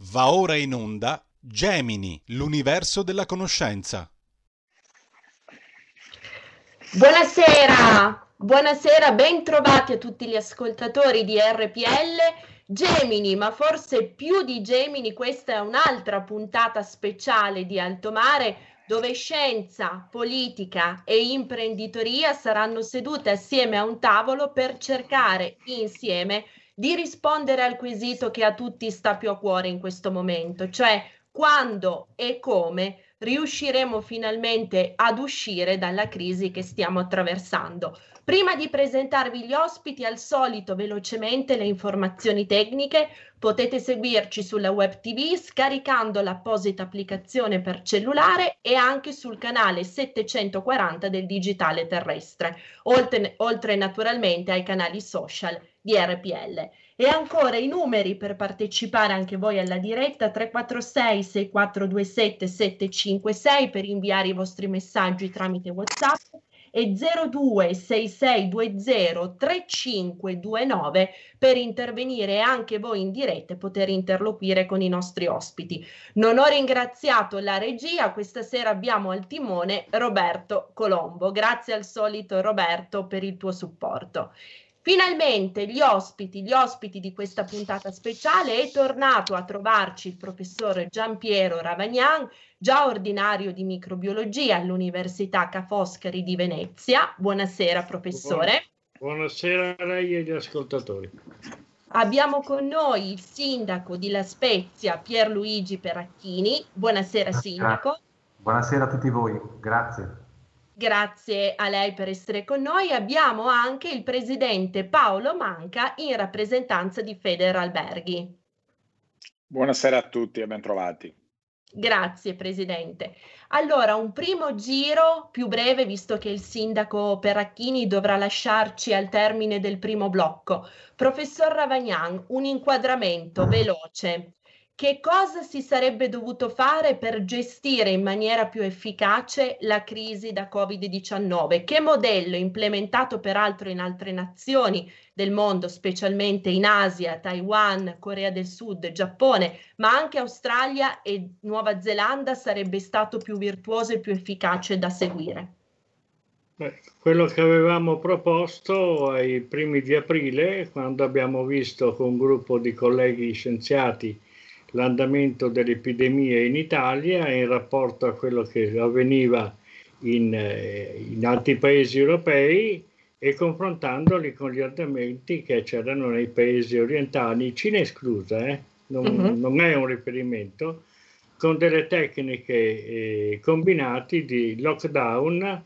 Va ora in onda Gemini, l'universo della conoscenza. Buonasera, buonasera, ben trovati a tutti gli ascoltatori di RPL. Gemini, ma forse più di Gemini, questa è un'altra puntata speciale di Alto Mare dove scienza, politica e imprenditoria saranno sedute assieme a un tavolo per cercare insieme di rispondere al quesito che a tutti sta più a cuore in questo momento, cioè quando e come riusciremo finalmente ad uscire dalla crisi che stiamo attraversando. Prima di presentarvi gli ospiti, al solito velocemente le informazioni tecniche, potete seguirci sulla web TV scaricando l'apposita applicazione per cellulare e anche sul canale 740 del digitale terrestre, oltre, oltre naturalmente ai canali social di RPL. E ancora i numeri per partecipare anche voi alla diretta 346 6427 756 per inviare i vostri messaggi tramite WhatsApp e 026620 3529 per intervenire anche voi in diretta e poter interloquire con i nostri ospiti. Non ho ringraziato la regia, questa sera abbiamo al timone Roberto Colombo. Grazie al solito Roberto per il tuo supporto. Finalmente gli ospiti, gli ospiti di questa puntata speciale è tornato a trovarci il professor Giampiero Ravagnan, già ordinario di microbiologia all'Università Ca' Foscari di Venezia. Buonasera professore. Buonasera a lei e agli ascoltatori. Abbiamo con noi il sindaco di La Spezia, Pierluigi Peracchini. Buonasera sindaco. Buonasera a tutti voi, grazie. Grazie a lei per essere con noi. Abbiamo anche il presidente Paolo Manca in rappresentanza di Federalberghi. Buonasera a tutti e ben trovati. Grazie Presidente. Allora, un primo giro più breve, visto che il sindaco Peracchini dovrà lasciarci al termine del primo blocco. Professor Ravagnan, un inquadramento veloce che cosa si sarebbe dovuto fare per gestire in maniera più efficace la crisi da Covid-19? Che modello implementato peraltro in altre nazioni del mondo, specialmente in Asia, Taiwan, Corea del Sud, Giappone, ma anche Australia e Nuova Zelanda sarebbe stato più virtuoso e più efficace da seguire? Beh, quello che avevamo proposto ai primi di aprile, quando abbiamo visto con un gruppo di colleghi scienziati l'andamento delle epidemie in Italia in rapporto a quello che avveniva in, eh, in altri paesi europei e confrontandoli con gli andamenti che c'erano nei paesi orientali, Cina esclusa, eh? non, uh-huh. non, è un riferimento, con delle tecniche eh, combinate di lockdown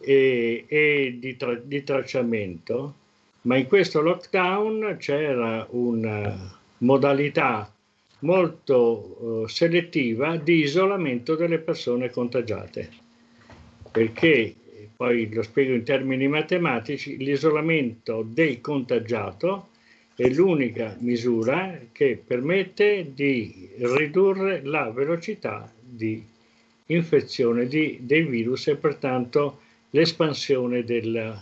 e, e di, tra- di, tracciamento, ma in questo lockdown c'era una modalità molto eh, selettiva di isolamento delle persone contagiate, perché poi lo spiego in termini matematici, l'isolamento del contagiato è l'unica misura che permette di ridurre la velocità di infezione di, dei virus e pertanto l'espansione della,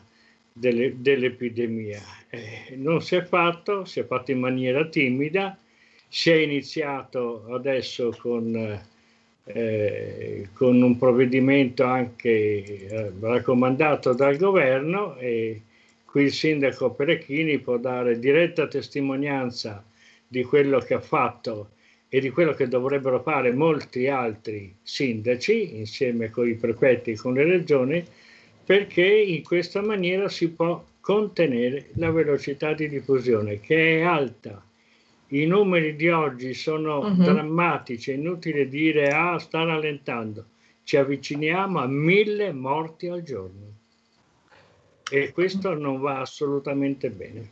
delle, dell'epidemia. Eh, non si è fatto, si è fatto in maniera timida, si è iniziato adesso con, eh, con un provvedimento anche eh, raccomandato dal governo e qui il sindaco Perechini può dare diretta testimonianza di quello che ha fatto e di quello che dovrebbero fare molti altri sindaci insieme con i prefetti e con le regioni perché in questa maniera si può contenere la velocità di diffusione che è alta i numeri di oggi sono uh-huh. drammatici, è inutile dire ah sta rallentando, ci avviciniamo a mille morti al giorno e questo non va assolutamente bene.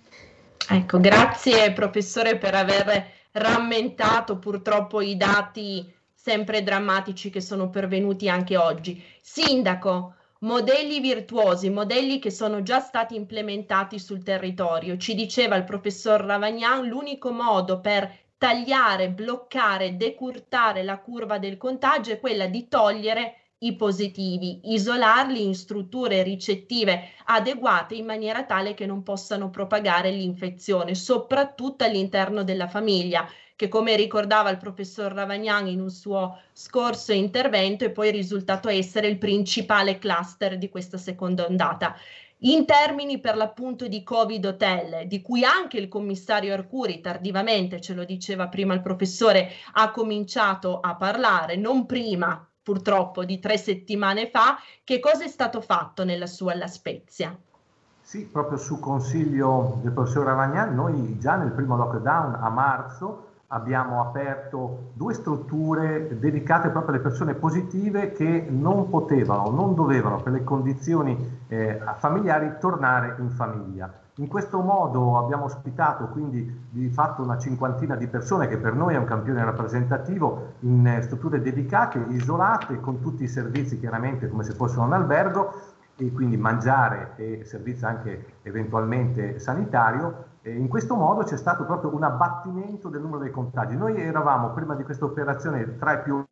Ecco, grazie professore per aver rammentato purtroppo i dati sempre drammatici che sono pervenuti anche oggi. Sindaco, modelli virtuosi, modelli che sono già stati implementati sul territorio. Ci diceva il professor Ravagnan, l'unico modo per tagliare, bloccare, decurtare la curva del contagio è quella di togliere i positivi, isolarli in strutture ricettive adeguate in maniera tale che non possano propagare l'infezione, soprattutto all'interno della famiglia, che come ricordava il professor Ravagnan in un suo scorso intervento è poi risultato essere il principale cluster di questa seconda ondata in termini per l'appunto di Covid hotel, di cui anche il commissario Arcuri tardivamente, ce lo diceva prima il professore, ha cominciato a parlare, non prima purtroppo di tre settimane fa, che cosa è stato fatto nella sua La Spezia? Sì, proprio su consiglio del professor Ravagnan, noi già nel primo lockdown a marzo abbiamo aperto due strutture dedicate proprio alle persone positive che non potevano, non dovevano per le condizioni eh, familiari tornare in famiglia. In questo modo abbiamo ospitato quindi di fatto una cinquantina di persone che per noi è un campione rappresentativo in eh, strutture dedicate, isolate, con tutti i servizi chiaramente come se fossero un albergo e quindi mangiare e servizio anche eventualmente sanitario in questo modo c'è stato proprio un abbattimento del numero dei contagi. Noi eravamo prima di questa operazione tra i più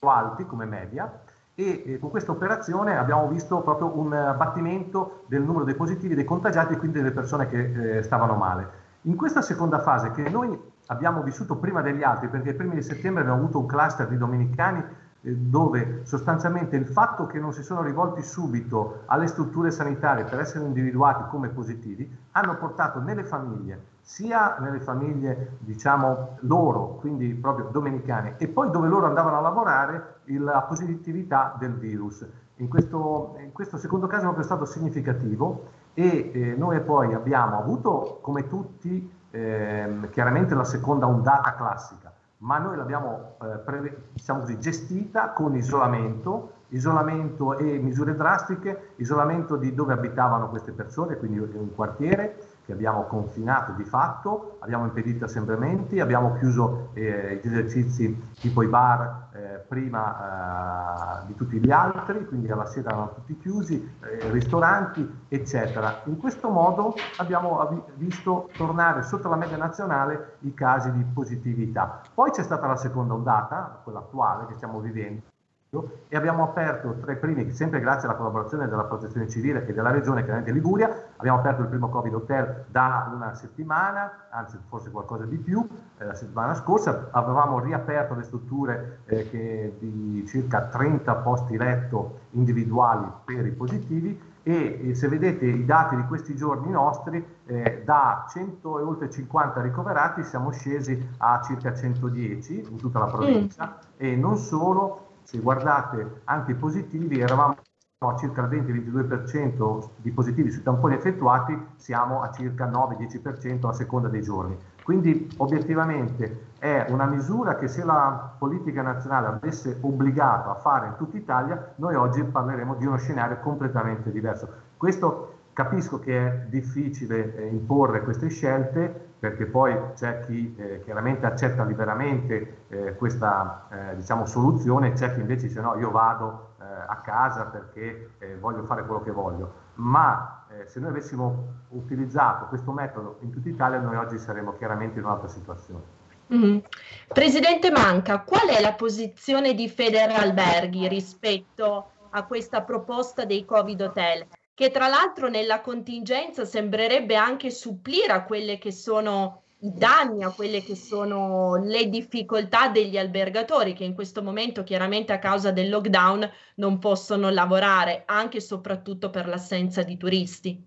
alti come media e eh, con questa operazione abbiamo visto proprio un abbattimento del numero dei positivi, dei contagiati e quindi delle persone che eh, stavano male. In questa seconda fase che noi abbiamo vissuto prima degli altri, perché i primi di settembre abbiamo avuto un cluster di domenicani dove sostanzialmente il fatto che non si sono rivolti subito alle strutture sanitarie per essere individuati come positivi hanno portato nelle famiglie, sia nelle famiglie diciamo loro, quindi proprio domenicane, e poi dove loro andavano a lavorare la positività del virus. In questo, in questo secondo caso è stato significativo e eh, noi poi abbiamo avuto come tutti eh, chiaramente la seconda ondata classica ma noi l'abbiamo eh, pre- diciamo così, gestita con isolamento, isolamento e misure drastiche, isolamento di dove abitavano queste persone, quindi in un quartiere, che abbiamo confinato di fatto, abbiamo impedito assembramenti, abbiamo chiuso eh, gli esercizi tipo i bar eh, prima eh, di tutti gli altri, quindi alla sera erano tutti chiusi, eh, ristoranti, eccetera. In questo modo abbiamo visto tornare sotto la media nazionale i casi di positività. Poi c'è stata la seconda ondata, quella attuale che stiamo vivendo, e abbiamo aperto tra i primi, sempre grazie alla collaborazione della Protezione Civile e della Regione, chiaramente Liguria, abbiamo aperto il primo Covid Hotel da una settimana, anzi forse qualcosa di più, eh, la settimana scorsa. Avevamo riaperto le strutture eh, che, di circa 30 posti letto individuali per i positivi. E, e se vedete i dati di questi giorni nostri, eh, da 100 e oltre 50 ricoverati siamo scesi a circa 110 in tutta la provincia. Mm. e non solo, se guardate anche i positivi, eravamo a circa il 20-22% di positivi sui tamponi effettuati, siamo a circa 9-10% a seconda dei giorni. Quindi obiettivamente è una misura che se la politica nazionale avesse obbligato a fare in tutta Italia, noi oggi parleremo di uno scenario completamente diverso. Questo capisco che è difficile eh, imporre queste scelte, perché poi c'è chi eh, chiaramente accetta liberamente eh, questa eh, diciamo, soluzione, c'è chi invece dice no, io vado eh, a casa perché eh, voglio fare quello che voglio. Ma se noi avessimo utilizzato questo metodo in tutta Italia, noi oggi saremmo chiaramente in un'altra situazione. Mm. Presidente Manca, qual è la posizione di Federalberghi rispetto a questa proposta dei Covid Hotel? Che tra l'altro nella contingenza sembrerebbe anche supplire a quelle che sono i danni, a quelle che sono le difficoltà degli albergatori che in questo momento chiaramente a causa del lockdown non possono lavorare, anche e soprattutto per l'assenza di turisti.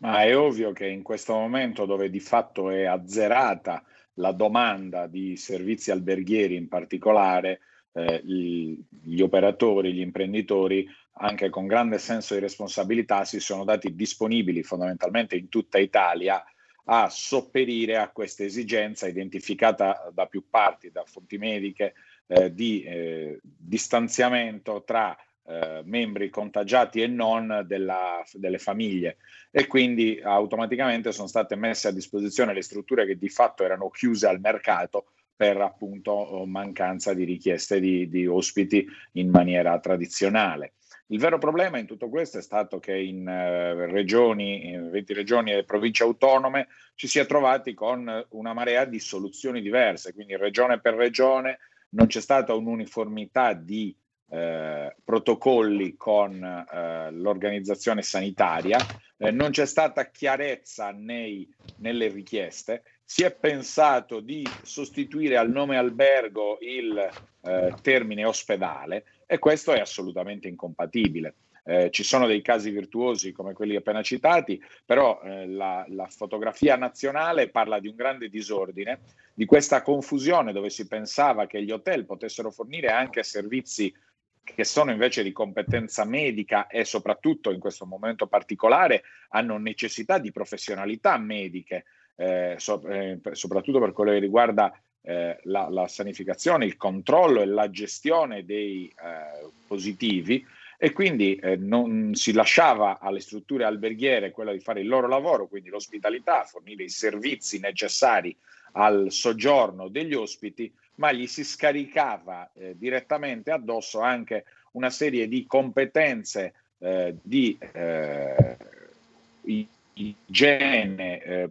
Ma è ovvio che in questo momento dove di fatto è azzerata la domanda di servizi alberghieri in particolare, eh, gli, gli operatori, gli imprenditori anche con grande senso di responsabilità, si sono dati disponibili fondamentalmente in tutta Italia a sopperire a questa esigenza identificata da più parti, da fonti mediche, eh, di eh, distanziamento tra eh, membri contagiati e non della, delle famiglie e quindi automaticamente sono state messe a disposizione le strutture che di fatto erano chiuse al mercato per appunto mancanza di richieste di, di ospiti in maniera tradizionale. Il vero problema in tutto questo è stato che in uh, regioni, in 20 regioni e province autonome, ci si è trovati con una marea di soluzioni diverse, quindi regione per regione non c'è stata un'uniformità di eh, protocolli con eh, l'organizzazione sanitaria, eh, non c'è stata chiarezza nei, nelle richieste, si è pensato di sostituire al nome albergo il eh, termine ospedale e questo è assolutamente incompatibile. Eh, ci sono dei casi virtuosi come quelli appena citati, però eh, la, la, fotografia nazionale parla di un grande disordine, di questa confusione dove si pensava che gli hotel potessero fornire anche servizi che sono invece di competenza medica e soprattutto in questo momento particolare hanno necessità di professionalità mediche eh, so, eh, soprattutto per quello che riguarda eh, la, la, sanificazione, il controllo e la gestione dei eh, positivi e quindi eh, non si lasciava alle strutture alberghiere quella di fare il loro lavoro, quindi l'ospitalità, fornire i servizi necessari al soggiorno degli ospiti, ma gli si scaricava eh, direttamente addosso anche una serie di competenze di igiene,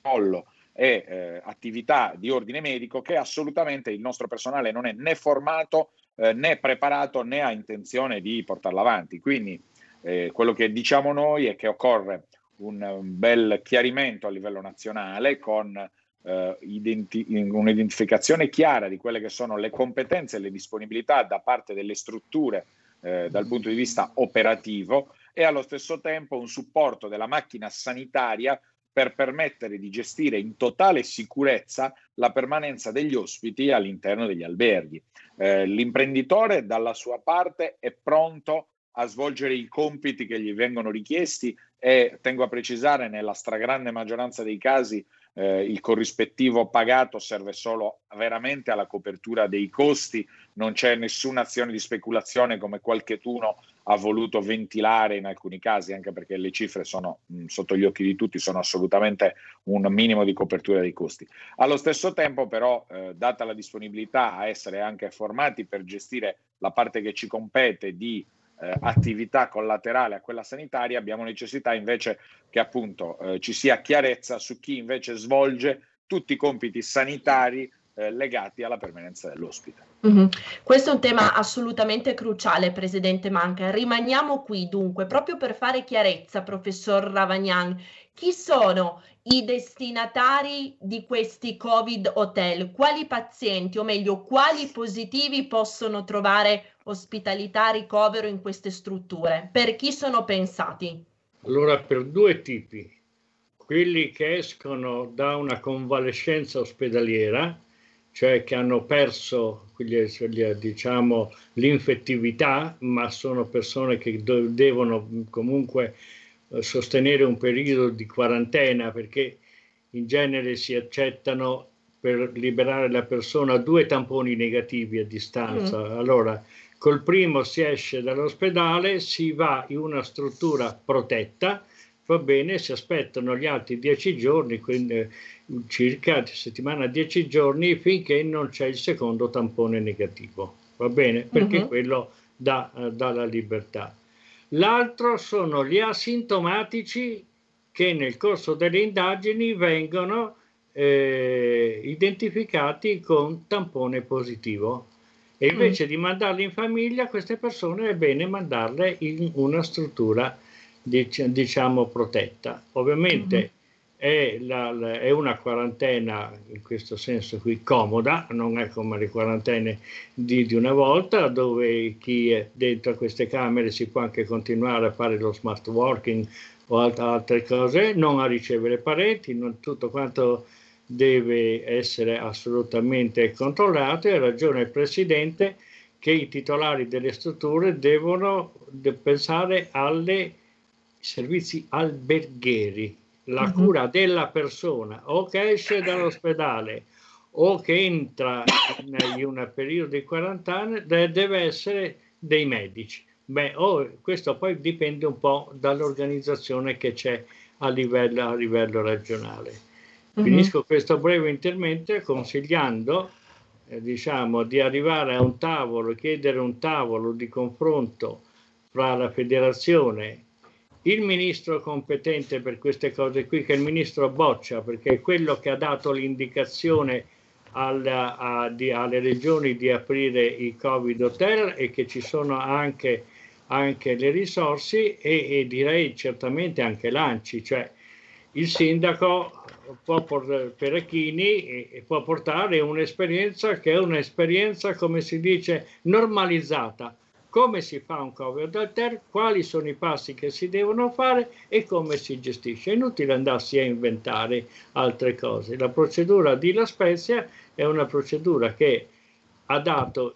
protocollo e eh, attività di ordine medico che assolutamente il nostro personale non è né formato eh, né preparato né ha intenzione di portarla avanti. Quindi eh, quello che diciamo noi è che occorre un, un bel chiarimento a livello nazionale con eh, identi- un'identificazione chiara di quelle che sono le competenze e le disponibilità da parte delle strutture eh, dal punto di vista operativo e allo stesso tempo un supporto della macchina sanitaria per permettere di gestire in totale sicurezza la permanenza degli ospiti all'interno degli alberghi. Eh, l'imprenditore dalla sua parte è pronto a svolgere i compiti che gli vengono richiesti e tengo a precisare nella stragrande maggioranza dei casi eh, il corrispettivo pagato serve solo veramente alla copertura dei costi, non c'è nessuna azione di speculazione come qualchetuno ha voluto ventilare in alcuni casi, anche perché le cifre sono mh, sotto gli occhi di tutti, sono assolutamente un minimo di copertura dei costi. Allo stesso tempo però, eh, data la disponibilità a essere anche formati per gestire la parte che ci compete di eh, attività collaterale a quella sanitaria, abbiamo necessità invece che appunto eh, ci sia chiarezza su chi invece svolge tutti i compiti sanitari eh, legati alla permanenza dell'ospite. Mm-hmm. Questo è un tema assolutamente cruciale, Presidente Manca. Rimaniamo qui dunque, proprio per fare chiarezza, professor Ravagnan, chi sono i destinatari di questi Covid hotel? Quali pazienti, o meglio, quali positivi possono trovare ospitalità, ricovero in queste strutture? Per chi sono pensati? Allora, per due tipi. Quelli che escono da una convalescenza ospedaliera, cioè che hanno perso diciamo, l'infettività, ma sono persone che devono comunque eh, sostenere un periodo di quarantena perché in genere si accettano per liberare la persona due tamponi negativi a distanza. Mm. Allora, Col primo si esce dall'ospedale, si va in una struttura protetta, va bene, si aspettano gli altri dieci giorni, quindi circa settimana dieci giorni, finché non c'è il secondo tampone negativo, va bene? Perché uh-huh. quello dà, dà la libertà. L'altro sono gli asintomatici che nel corso delle indagini vengono eh, identificati con tampone positivo. E mm. invece mm. di mandarle in famiglia, queste persone è bene mandarle in una struttura diciamo protetta. Ovviamente mm è, la, è, una quarantena in questo senso qui comoda, non è come le quarantene di, di, una volta dove chi è dentro queste camere si può anche continuare a fare lo smart working o altre cose, non a ricevere parenti, non tutto quanto deve essere assolutamente controllato e ha ragione il Presidente che i titolari delle strutture devono pensare ai servizi alberghieri, la uh-huh. cura della persona o che esce dall'ospedale o che entra in un periodo di quarantena deve essere dei medici. Beh, oh, questo poi dipende un po' dall'organizzazione che c'è a livello, a livello regionale. Mm-hmm. Finisco questo breve intervento consigliando eh, diciamo, di arrivare a un tavolo, chiedere un tavolo di confronto fra la federazione, il ministro competente per queste cose qui, che è il ministro Boccia, perché è quello che ha dato l'indicazione alla, a, di, alle regioni di aprire i Covid hotel e che ci sono anche, anche le risorse e, e, direi certamente anche l'ANCI, cioè il sindaco può portare, Perechini può portare un'esperienza che è un'esperienza, come si dice, normalizzata. Come si fa un Covid hotel, quali sono i passi che si devono fare e come si gestisce. È inutile andarsi a inventare altre cose. La procedura di La Spezia è una procedura che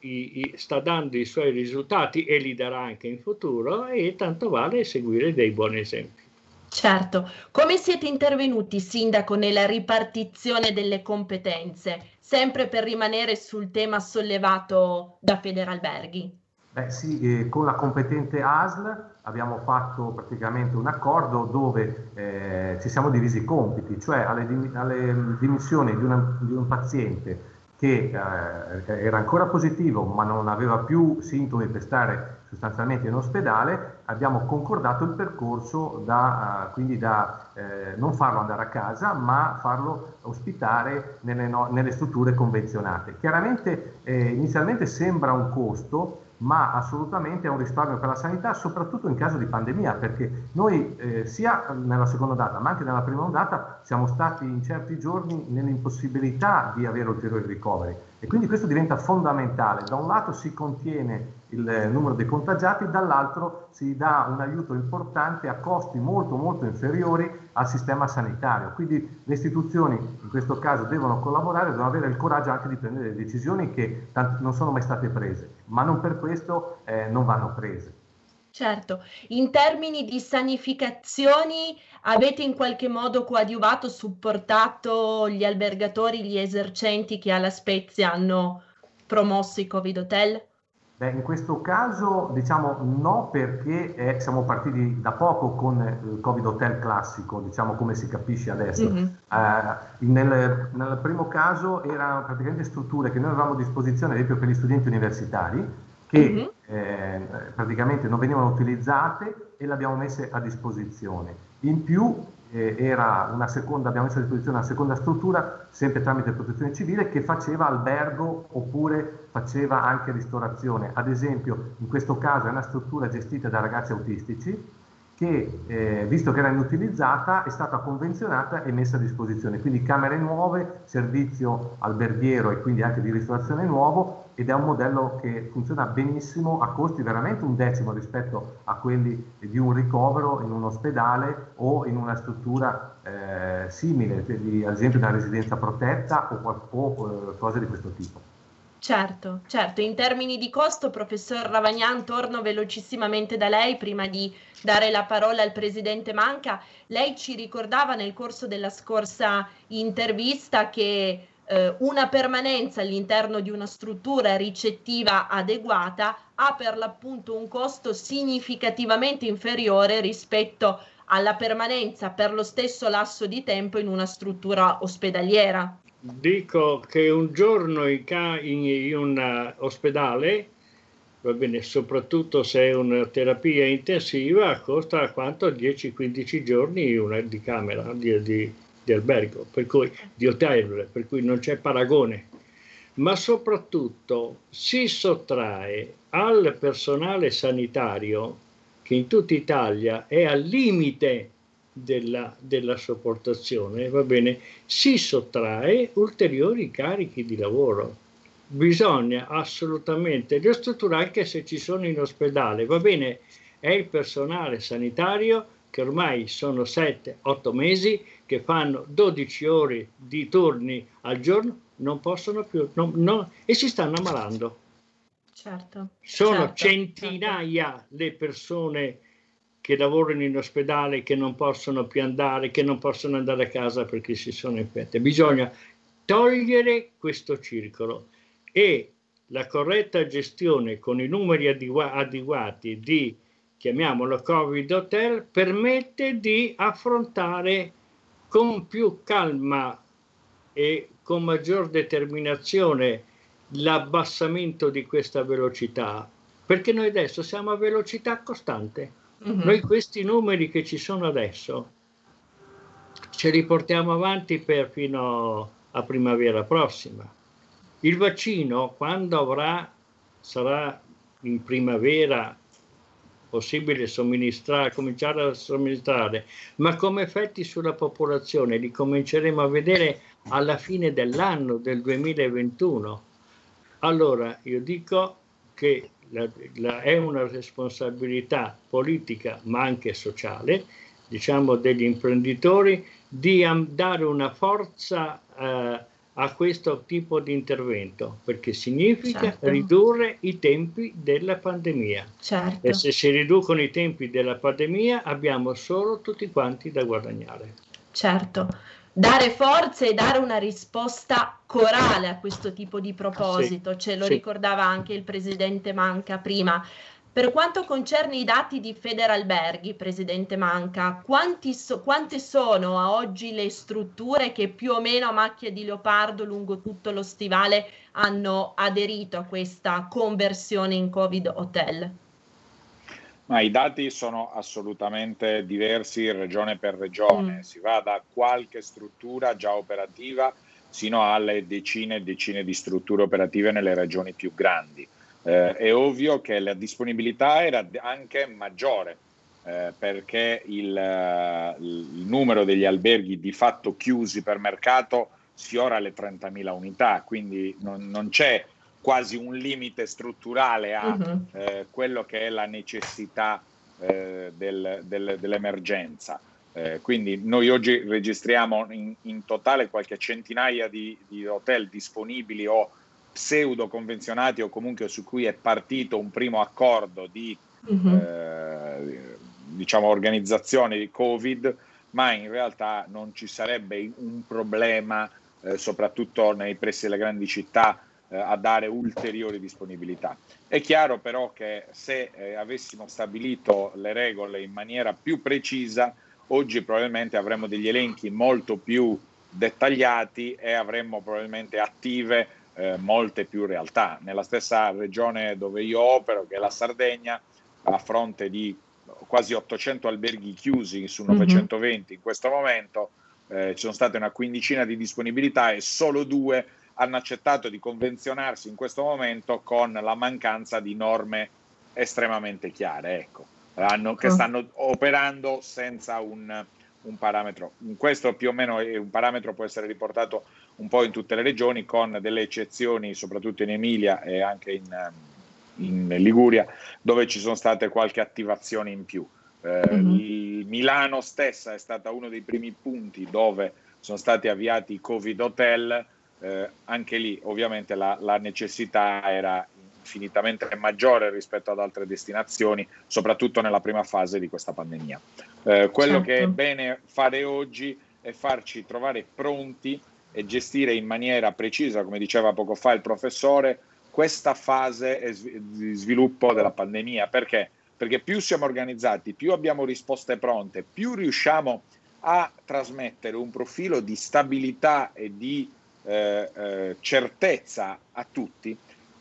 i, i, sta dando i suoi risultati e li darà anche in futuro e tanto vale seguire dei buoni esempi. Certo, come siete intervenuti, Sindaco, nella ripartizione delle competenze, sempre per rimanere sul tema sollevato da Federalberghi? Beh sì, eh, con la competente ASL abbiamo fatto praticamente un accordo dove eh, ci siamo divisi i compiti, cioè alle, dim- alle dimissioni di, una, di, un paziente che eh, era ancora positivo ma non aveva più sintomi per stare sostanzialmente in ospedale, abbiamo concordato il percorso da, uh, quindi da eh, non farlo andare a casa, ma farlo ospitare nelle, no, nelle strutture convenzionate. Chiaramente eh, inizialmente sembra un costo, ma assolutamente è un risparmio per la sanità, soprattutto in caso di pandemia, perché noi eh, sia nella seconda ondata, ma anche nella prima ondata, siamo stati in certi giorni nell'impossibilità di avere ulteriori ricoveri e quindi questo diventa fondamentale. Da un lato si contiene il numero dei contagiati, dall'altro si dà un aiuto importante a costi molto molto inferiori al sistema sanitario. Quindi le istituzioni in questo caso devono collaborare, devono avere il coraggio anche di prendere decisioni che non sono mai state prese, ma non per questo eh, non vanno prese. Certo, in termini di sanificazioni avete in qualche modo coadiuvato, supportato gli albergatori, gli esercenti che alla Spezia hanno promosso i Covid Hotel? Beh, in questo caso diciamo no perché eh, siamo partiti da poco con il Covid Hotel classico, diciamo come si capisce adesso. Mm-hmm. Eh, nel, nel, primo caso erano praticamente strutture che noi avevamo a disposizione, ad esempio per gli studenti universitari, che mm-hmm. eh, praticamente non venivano utilizzate e le abbiamo messe a disposizione. In più eh, era una seconda, abbiamo messo a disposizione una seconda struttura, sempre tramite protezione civile, che faceva albergo oppure faceva anche ristorazione. Ad esempio, in questo caso è una struttura gestita da ragazzi autistici che, eh, visto che era inutilizzata, è stata convenzionata e messa a disposizione. Quindi camere nuove, servizio alberghiero e quindi anche di ristorazione nuovo ed è un modello che funziona benissimo a costi veramente un decimo rispetto a quelli di un ricovero in un ospedale o in una struttura eh, simile, ad esempio una residenza protetta o, o eh, cose di questo tipo. Certo, certo. In termini di costo, professor Ravagnan, torno velocissimamente da lei prima di dare la parola al presidente Manca. Lei ci ricordava nel corso della scorsa intervista che eh, una permanenza all'interno di una struttura ricettiva adeguata ha per l'appunto un costo significativamente inferiore rispetto alla permanenza per lo stesso lasso di tempo in una struttura ospedaliera. Dico che un giorno in, in, in un ospedale, va bene, soprattutto se è una terapia intensiva, costa quanto? 10-15 giorni una, di camera, di, di, di albergo, per cui, di hotel, per cui non c'è paragone. Ma soprattutto si sottrae al personale sanitario che in tutta Italia è al limite della, della sopportazione, va bene, si sottrae ulteriori carichi di lavoro. Bisogna assolutamente ristrutturare anche se ci sono in ospedale, va bene, è il personale sanitario che ormai sono 7-8 mesi che fanno 12 ore di turni al giorno, non possono più non, non, e si stanno ammalando. Certo, sono certo, centinaia certo. le persone che lavorano in ospedale, che non possono più andare, che non possono andare a casa perché si sono infette. Bisogna togliere questo circolo e la corretta gestione con i numeri adeguati di, chiamiamolo Covid Hotel, permette di affrontare con più calma e con maggior determinazione l'abbassamento di questa velocità, perché noi adesso siamo a velocità costante. Mm-hmm. Noi questi numeri che ci sono adesso ce li portiamo avanti per fino a primavera prossima. Il vaccino, quando avrà, sarà in primavera possibile somministrare, cominciare a somministrare, ma come effetti sulla popolazione li cominceremo a vedere alla fine dell'anno del 2021. Allora io dico che la, la, è una responsabilità politica ma anche sociale, diciamo degli imprenditori, di dare una forza eh, a questo tipo di intervento, perché significa certo. ridurre i tempi della pandemia. Certo. E se si riducono i tempi della pandemia abbiamo solo tutti quanti da guadagnare. Certo, dare forze e dare una risposta corale a questo tipo di proposito, sì. ce lo sì. ricordava anche il presidente Manca prima. Per quanto concerne i dati di Federalberghi, Presidente Manca, so, quante sono a oggi le strutture che più o meno a macchia di leopardo lungo tutto lo stivale hanno aderito a questa conversione in Covid hotel? Ma I dati sono assolutamente diversi regione per regione, mm. si va da qualche struttura già operativa sino alle decine e decine di strutture operative nelle regioni più grandi eh, è ovvio che la disponibilità era anche maggiore eh, perché il, eh, il, numero degli alberghi di fatto chiusi per mercato sfiora le 30.000 unità, quindi non, non c'è quasi un limite strutturale a uh-huh. eh, quello che è la necessità eh, del, del, dell'emergenza. Eh, quindi noi oggi registriamo in, in totale qualche centinaia di, di hotel disponibili o pseudo convenzionati o comunque su cui è partito un primo accordo di uh-huh. eh, diciamo organizzazione di Covid, ma in realtà non ci sarebbe un problema, eh, soprattutto nei pressi delle grandi città, eh, a dare ulteriori disponibilità. È chiaro però che se eh, avessimo stabilito le regole in maniera più precisa, oggi probabilmente avremmo degli elenchi molto più dettagliati e avremmo probabilmente attive eh, molte più realtà. Nella stessa regione dove io opero, che è la Sardegna, a fronte di quasi 800 alberghi chiusi su 920 mm-hmm. in questo momento, eh, ci sono state una quindicina di disponibilità e solo due hanno accettato di convenzionarsi in questo momento con la mancanza di norme estremamente chiare, ecco, hanno, che ecco. stanno operando senza un, un parametro. Questo più o meno è un parametro può essere riportato un po' in tutte le regioni, con delle eccezioni, soprattutto in Emilia e anche in, in Liguria, dove ci sono state qualche attivazione in più. Eh, mm-hmm. Milano stessa è stata uno dei primi punti dove sono stati avviati i Covid Hotel, eh, anche lì ovviamente la, la necessità era infinitamente maggiore rispetto ad altre destinazioni, soprattutto nella prima fase di questa pandemia. Eh, quello certo. che è bene fare oggi è farci trovare pronti e gestire in maniera precisa, come diceva poco fa il professore, questa fase di sviluppo della pandemia. Perché? Perché più siamo organizzati, più abbiamo risposte pronte, più riusciamo a trasmettere un profilo di stabilità e di eh, eh, certezza a tutti,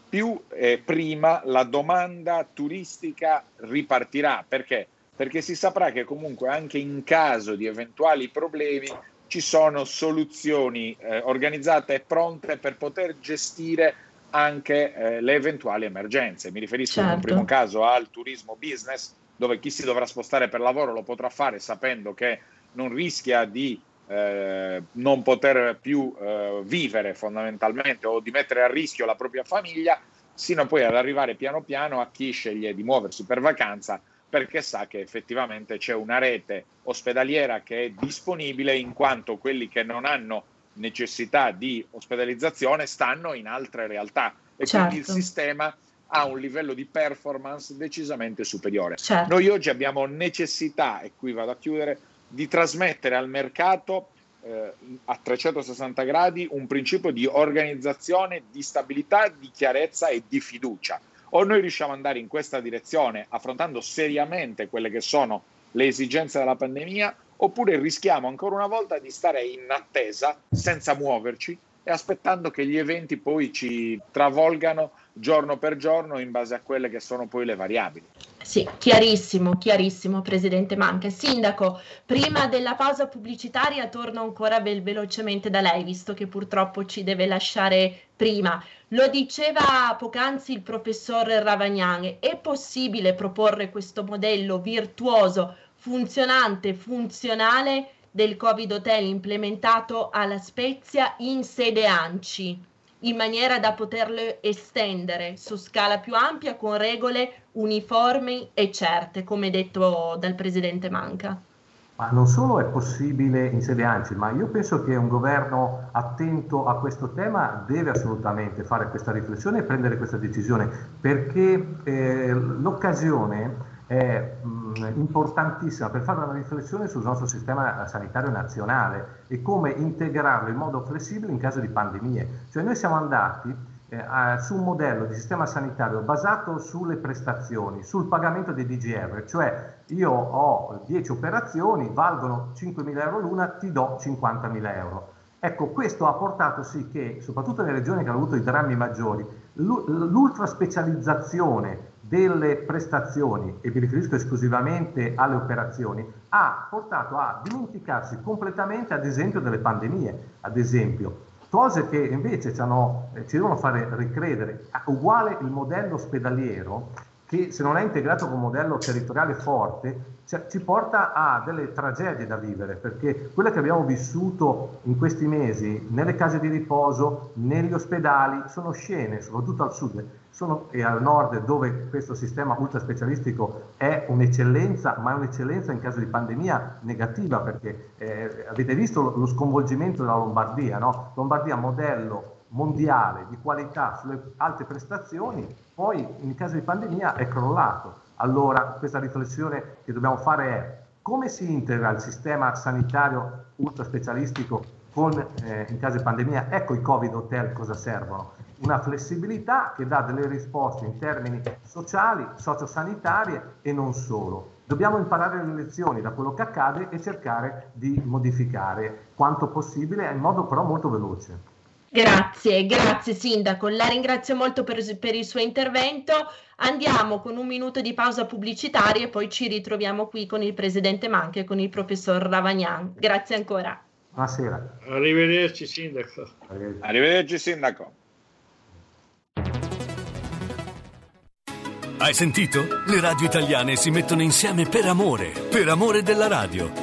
più eh, prima la domanda turistica ripartirà. Perché? Perché si saprà che comunque anche in caso di eventuali problemi ci sono soluzioni eh, organizzate e pronte per poter gestire anche eh, le eventuali emergenze. Mi riferisco certo. in primo caso al turismo business, dove chi si dovrà spostare per lavoro lo potrà fare sapendo che non rischia di eh, non poter più eh, vivere fondamentalmente o di mettere a rischio la propria famiglia, sino poi ad arrivare piano piano a chi sceglie di muoversi per vacanza perché sa che effettivamente c'è una rete ospedaliera che è disponibile in quanto quelli che non hanno necessità di ospedalizzazione stanno in altre realtà e certo. quindi il certo. sistema ha un livello di performance decisamente superiore. Certo. Noi oggi abbiamo necessità, e qui vado a chiudere, di trasmettere al mercato eh, a 360 gradi un principio di organizzazione, di stabilità, di chiarezza e di fiducia o noi riusciamo ad andare in questa direzione affrontando seriamente quelle che sono le esigenze della pandemia, oppure rischiamo ancora una volta di stare in attesa senza muoverci e aspettando che gli eventi poi ci travolgano giorno per giorno in base a quelle che sono poi le variabili. Sì, chiarissimo, chiarissimo, Presidente Manca. Sindaco, prima della pausa pubblicitaria torno ancora ve- velocemente da lei, visto che purtroppo ci deve lasciare prima. Lo diceva poc'anzi il professor Ravagnan, è possibile proporre questo modello virtuoso, funzionante, funzionale del Covid Hotel implementato alla Spezia in sede ANCI? in maniera da poterle estendere su scala più ampia con regole uniformi e certe, come detto dal Presidente Manca. Ma non solo è possibile in sede ANCI, ma io penso che un governo attento a questo tema deve assolutamente fare questa riflessione e prendere questa decisione, perché eh, l'occasione è mh, importantissima per fare una riflessione sul nostro sistema sanitario nazionale e come integrarlo in modo flessibile in caso di pandemie. Cioè noi siamo andati eh, su un modello di sistema sanitario basato sulle prestazioni, sul pagamento dei DGR, cioè io ho 10 operazioni, valgono 5.000 euro l'una, ti do 50.000 euro. Ecco, questo ha portato sì che, soprattutto nelle regioni che hanno avuto i drammi maggiori, l'ultra specializzazione delle prestazioni, e mi riferisco esclusivamente alle operazioni, ha portato a dimenticarsi completamente, ad esempio, delle pandemie, ad esempio, cose che invece ci, hanno, eh, ci devono fare ricredere. Uguale il modello ospedaliero, che se non è integrato con un modello territoriale forte, cioè, ci porta a delle tragedie da vivere, perché quelle che abbiamo vissuto in questi mesi nelle case di riposo, negli ospedali, sono scene, soprattutto al sud sono, e al nord, dove questo sistema ultraspecialistico è un'eccellenza, ma è un'eccellenza in caso di pandemia negativa, perché eh, avete visto lo, lo, sconvolgimento della Lombardia, no? Lombardia modello mondiale di qualità sulle alte prestazioni, poi in caso di pandemia è crollato. Allora questa riflessione che dobbiamo fare è come si integra il sistema sanitario ultraspecialistico con, eh, in caso di pandemia? Ecco i Covid hotel cosa servono. Una flessibilità che dà delle risposte in termini sociali, sociosanitarie e non solo. Dobbiamo imparare le lezioni da quello che accade e cercare di modificare quanto possibile in modo però molto veloce. Grazie, grazie Sindaco, la ringrazio molto per, per, il suo intervento. Andiamo con un minuto di pausa pubblicitaria e poi ci ritroviamo qui con il Presidente Manche e con il Professor Ravagnan. Grazie ancora. Buonasera. Arrivederci Sindaco. Arrivederci Sindaco. Hai sentito? Le radio italiane si mettono insieme per amore, per amore della radio.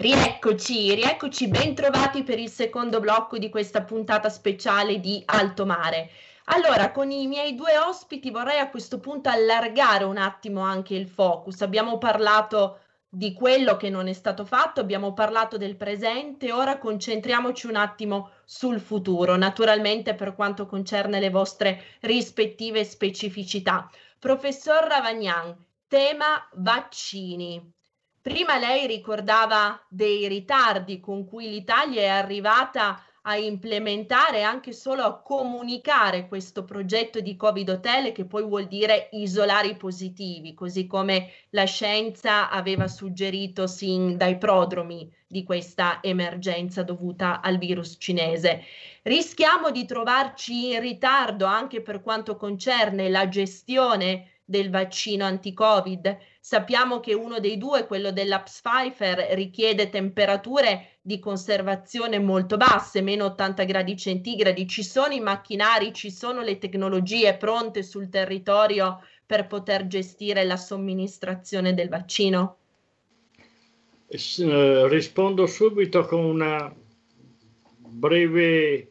Rieccoci, rieccoci ben trovati per il secondo blocco di questa puntata speciale di Alto Mare. Allora, con i miei due ospiti vorrei a questo punto allargare un attimo anche il focus. Abbiamo parlato di quello che non è stato fatto, abbiamo parlato del presente, ora concentriamoci un attimo sul futuro, naturalmente per quanto concerne le vostre rispettive specificità. Professor Ravagnan, tema vaccini. Prima lei ricordava dei ritardi con cui l'Italia è arrivata a implementare, anche solo a comunicare questo progetto di Covid Hotel che poi vuol dire isolare i positivi, così come la scienza aveva suggerito sin dai prodromi di questa emergenza dovuta al virus cinese. Rischiamo di trovarci in ritardo anche per quanto concerne la gestione del vaccino anti-Covid. Sappiamo che uno dei due, quello della Pfizer, richiede temperature di conservazione molto basse, meno 80 gradi centigradi. Ci sono i macchinari, ci sono le tecnologie pronte sul territorio per poter gestire la somministrazione del vaccino? Eh, rispondo subito con una breve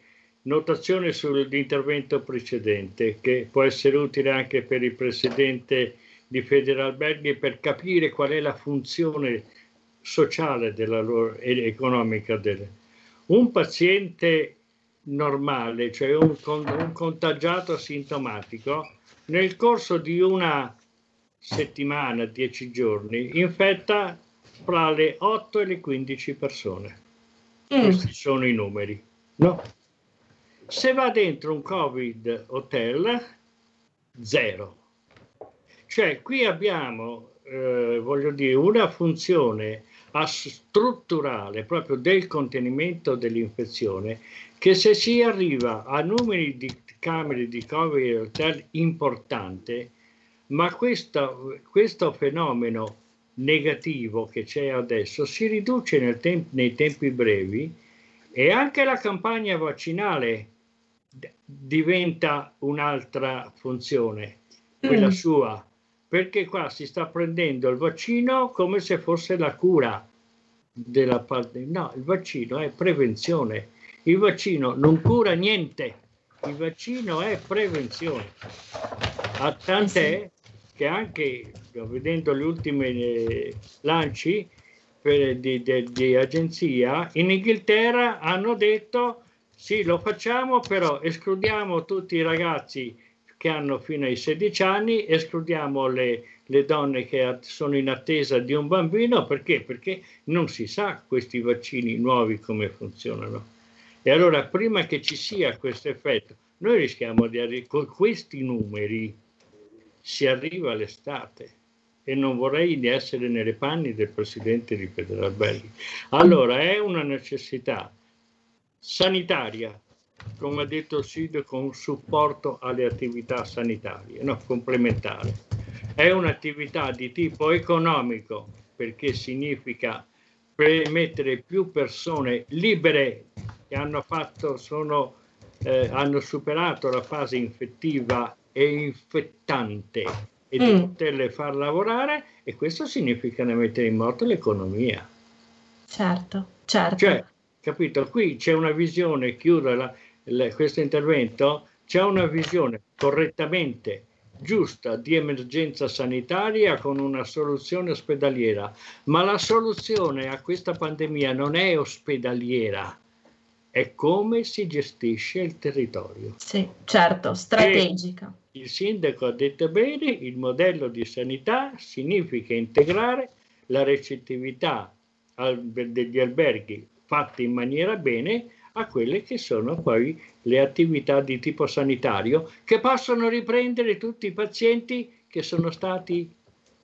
Notazione sull'intervento precedente, che può essere utile anche per il presidente di Federalberghi per capire qual è la funzione sociale della loro, e economica. Delle. Un paziente normale, cioè un, un contagiato asintomatico, nel corso di una settimana, dieci giorni, infetta fra le 8 e le 15 persone. Mm. Questi sono i numeri. No? Se va dentro un Covid hotel, zero. Cioè qui abbiamo, eh, voglio dire, una funzione strutturale proprio del contenimento dell'infezione che se si arriva a numeri di camere di Covid hotel importante, ma questo, questo fenomeno negativo che c'è adesso si riduce temp- nei tempi brevi e anche la campagna vaccinale diventa un'altra funzione, quella mm. sua, perché qua si sta prendendo il vaccino come se fosse la cura della parte. No, il vaccino è prevenzione. Il vaccino non cura niente, il vaccino è prevenzione. A tant'è che anche vedendo gli ultimi eh, lanci per, di, di, di agenzia, in Inghilterra hanno detto sì, lo facciamo, però escludiamo tutti i ragazzi che hanno fino ai 16 anni, escludiamo le, le donne che sono in attesa di un bambino, perché? Perché non si sa questi vaccini nuovi come funzionano. E allora prima che ci sia questo effetto, noi rischiamo di arrivare con questi numeri, si arriva all'estate e non vorrei di essere nelle panni del presidente di Federalberghi. Allora è una necessità sanitaria, come ha detto il SID, con supporto alle attività sanitarie, no, complementare. È un'attività di tipo economico perché significa mettere più persone libere che hanno, fatto, sono, eh, hanno superato la fase infettiva e infettante e mm. di poterle far lavorare e questo significa mettere in moto l'economia. Certo, certo. Cioè, capito? Qui c'è una visione, chiudo la, la, questo intervento, c'è una visione correttamente giusta di emergenza sanitaria con una soluzione ospedaliera, ma la soluzione a questa pandemia non è ospedaliera, è come si gestisce il territorio. Sì, certo, strategica. E il sindaco ha detto bene, il modello di sanità significa integrare la recettività degli alberghi fatte in maniera bene a quelle che sono poi le attività di tipo sanitario che possono riprendere tutti i pazienti che sono stati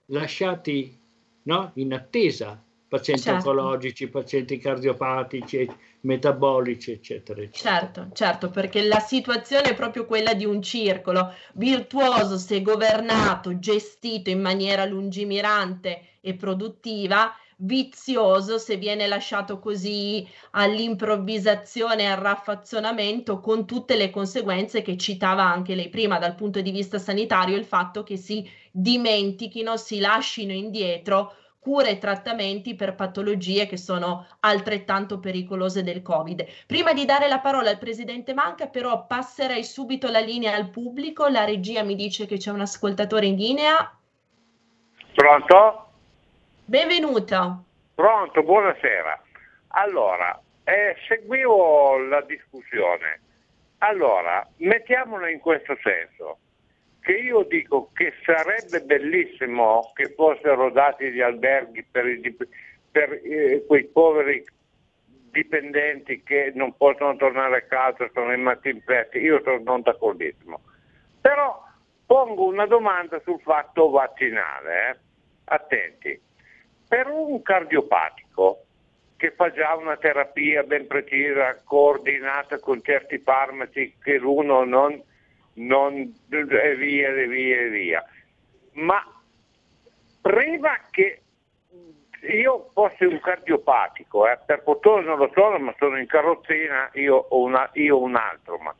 lasciati no, in attesa, pazienti certo. oncologici, pazienti cardiopatici, metabolici, eccetera, eccetera. Certo, certo, perché la situazione è proprio quella di un circolo virtuoso se governato, gestito in maniera lungimirante e produttiva vizioso se viene lasciato così all'improvvisazione al raffazzonamento con tutte le conseguenze che citava anche lei prima dal punto di vista sanitario il fatto che si dimentichino, si lasciano indietro cure e trattamenti per patologie che sono altrettanto pericolose del Covid. Prima di dare la parola al presidente Manca, però passerei subito la linea al pubblico. La regia mi dice che c'è un ascoltatore in linea. Pronto? Benvenuto. Pronto, buonasera. Allora, eh, seguivo la discussione. Allora, mettiamola in questo senso, che io dico che sarebbe bellissimo che fossero dati gli alberghi per, i, per eh, quei poveri dipendenti che non possono tornare a casa, sono rimasti infetti, io sono d'accordissimo. Però pongo una domanda sul fatto vaccinale, eh? attenti. Per un cardiopatico che fa già una terapia ben precisa, coordinata con certi farmaci che l'uno non, non e via e via e via, ma prima che io fossi un cardiopatico, eh, per fortuna non lo sono, ma sono in carrozzina, io ho, una, io ho un altro ma,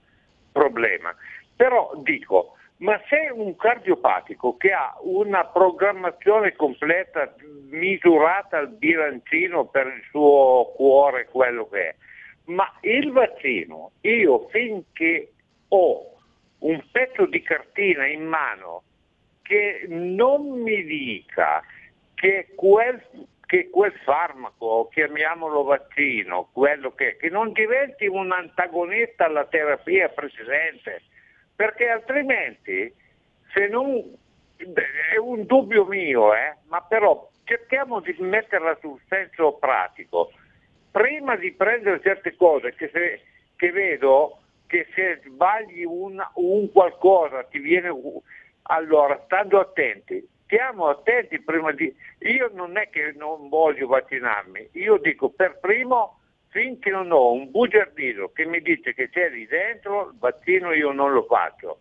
problema. Però dico, ma se un cardiopatico che ha una programmazione completa, misurata al bilancino per il suo cuore, quello che è, ma il vaccino, io finché ho un pezzo di cartina in mano che non mi dica che quel che quel farmaco, chiamiamolo vaccino, quello che, che non diventi un antagonista alla terapia precedente, perché altrimenti, se non, è un dubbio mio, eh, ma però cerchiamo di metterla sul senso pratico. Prima di prendere certe cose che, se, che vedo che se sbagli un, un qualcosa ti viene... Allora, stando attenti, stiamo attenti prima di... Io non è che non voglio vaccinarmi, io dico per primo finché non ho un bugiardino che mi dice che c'è lì dentro, il vaccino io non lo faccio.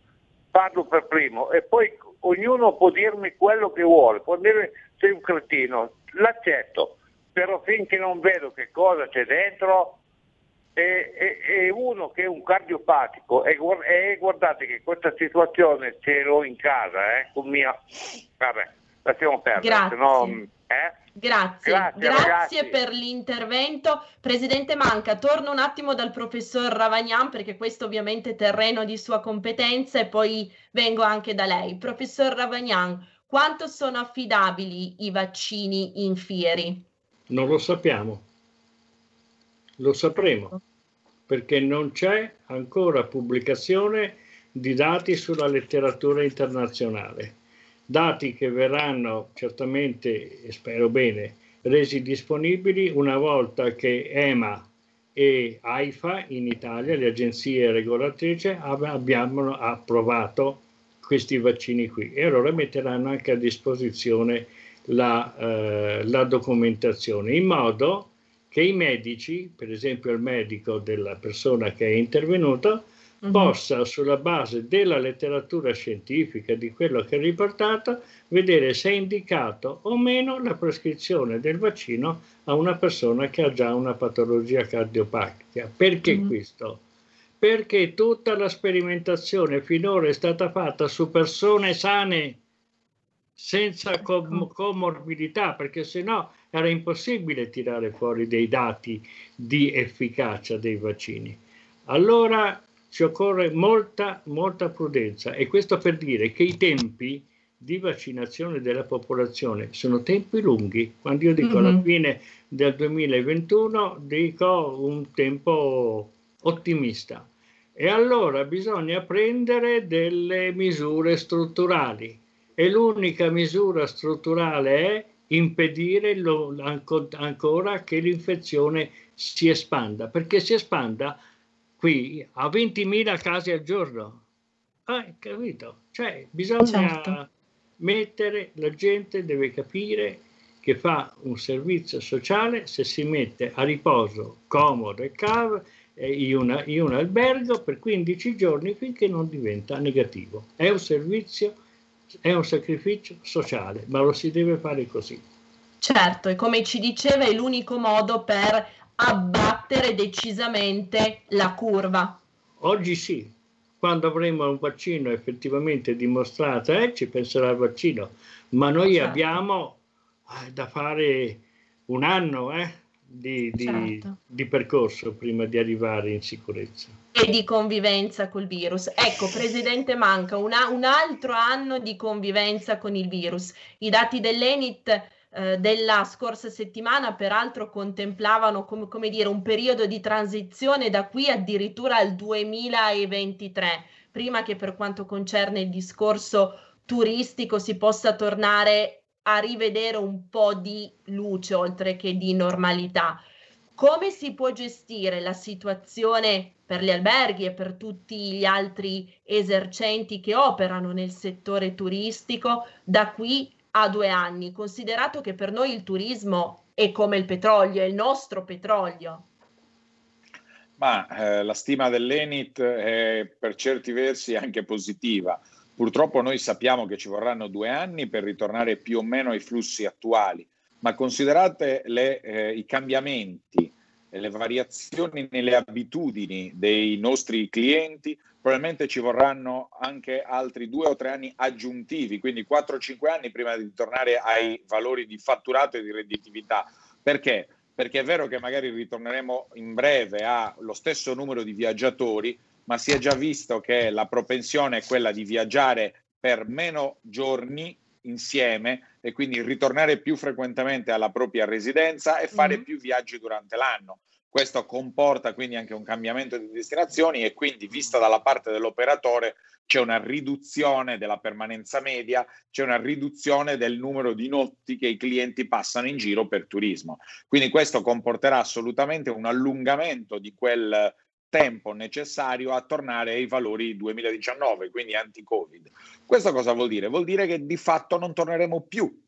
Parlo per primo e poi ognuno può dirmi quello che vuole, può dire sei un cretino, l'accetto, però finché non vedo che cosa c'è dentro e, e, e uno che è un cardiopatico e, e, guardate che questa situazione ce l'ho in casa, eh, con mia... Vabbè, lasciamo perdere, Grazie. No, eh? Grazie, grazie, grazie per l'intervento. Presidente Manca, torno un attimo dal professor Ravagnan perché questo ovviamente è terreno di sua competenza e poi vengo anche da lei. Professor Ravagnan, quanto sono affidabili i vaccini in fieri? Non lo sappiamo. Lo sapremo perché non c'è ancora pubblicazione di dati sulla letteratura internazionale dati che verranno certamente, e spero bene, resi disponibili una volta che EMA e AIFA in Italia, le agenzie regolatrici, abbiano approvato questi vaccini qui e allora metteranno anche a disposizione la, eh, la documentazione in modo che i medici, per esempio il medico della persona che è intervenuta. Possa, sulla base della letteratura scientifica, di quello che è riportato, vedere se è indicato o meno la prescrizione del vaccino a una persona che ha già una patologia cardiopatica. Perché uh-huh. questo? Perché tutta la sperimentazione finora è stata fatta su persone sane, senza com- comorbidità, perché se no era impossibile tirare fuori dei dati di efficacia dei vaccini. Allora ci occorre molta, molta prudenza e questo per dire che i tempi di vaccinazione della popolazione sono tempi lunghi. Quando io dico mm-hmm. alla fine del 2021 dico un tempo ottimista. E allora bisogna prendere delle misure strutturali e l'unica misura strutturale è impedire lo, ancora che l'infezione si espanda, perché si espanda qui a 20.000 casi al giorno. Ah, capito? Cioè, bisogna certo. mettere, la gente deve capire che fa un servizio sociale se si mette a riposo comodo e cavo in, una, in un albergo per 15 giorni finché non diventa negativo. È un servizio, è un sacrificio sociale, ma lo si deve fare così. Certo, e come ci diceva è l'unico modo per abbattere decisamente la curva. Oggi sì, quando avremo un vaccino effettivamente dimostrato, eh, ci penserà al vaccino, ma noi certo. abbiamo eh, da fare un anno eh, di, di, certo. di, percorso prima di arrivare in sicurezza. E di convivenza col virus. Ecco, Presidente Manca, una, un altro anno di convivenza con il virus. I dati dell'Enit eh, della scorsa settimana peraltro contemplavano com- come dire un periodo di transizione da qui addirittura al 2023, prima che per quanto concerne il discorso turistico si possa tornare a rivedere un po' di luce oltre che di normalità. come si può gestire la situazione per gli alberghi e per tutti gli altri esercenti che operano nel settore turistico da qui a due anni, considerato che per noi il turismo è come il petrolio, è il nostro petrolio? Ma eh, la stima dell'Enit è per certi versi anche positiva. Purtroppo noi sappiamo che ci vorranno due anni per ritornare più o meno ai flussi attuali ma considerate le, eh, i cambiamenti le variazioni nelle abitudini dei nostri clienti, probabilmente ci vorranno anche altri due o tre anni aggiuntivi, quindi 4-5 anni prima di tornare ai valori di fatturato e di redditività. Perché? Perché è vero che magari ritorneremo in breve allo stesso numero di viaggiatori, ma si è già visto che la propensione è quella di viaggiare per meno giorni insieme e quindi ritornare più frequentemente alla propria residenza e fare mm-hmm. più viaggi durante l'anno. Questo comporta quindi anche un cambiamento di destinazioni e quindi vista dalla parte dell'operatore c'è una riduzione della permanenza media, c'è una riduzione del numero di notti che i clienti passano in giro per turismo. Quindi questo comporterà assolutamente un allungamento di quel tempo necessario a tornare ai valori 2019, quindi anti-Covid. Questo cosa vuol dire? Vuol dire che di fatto non torneremo più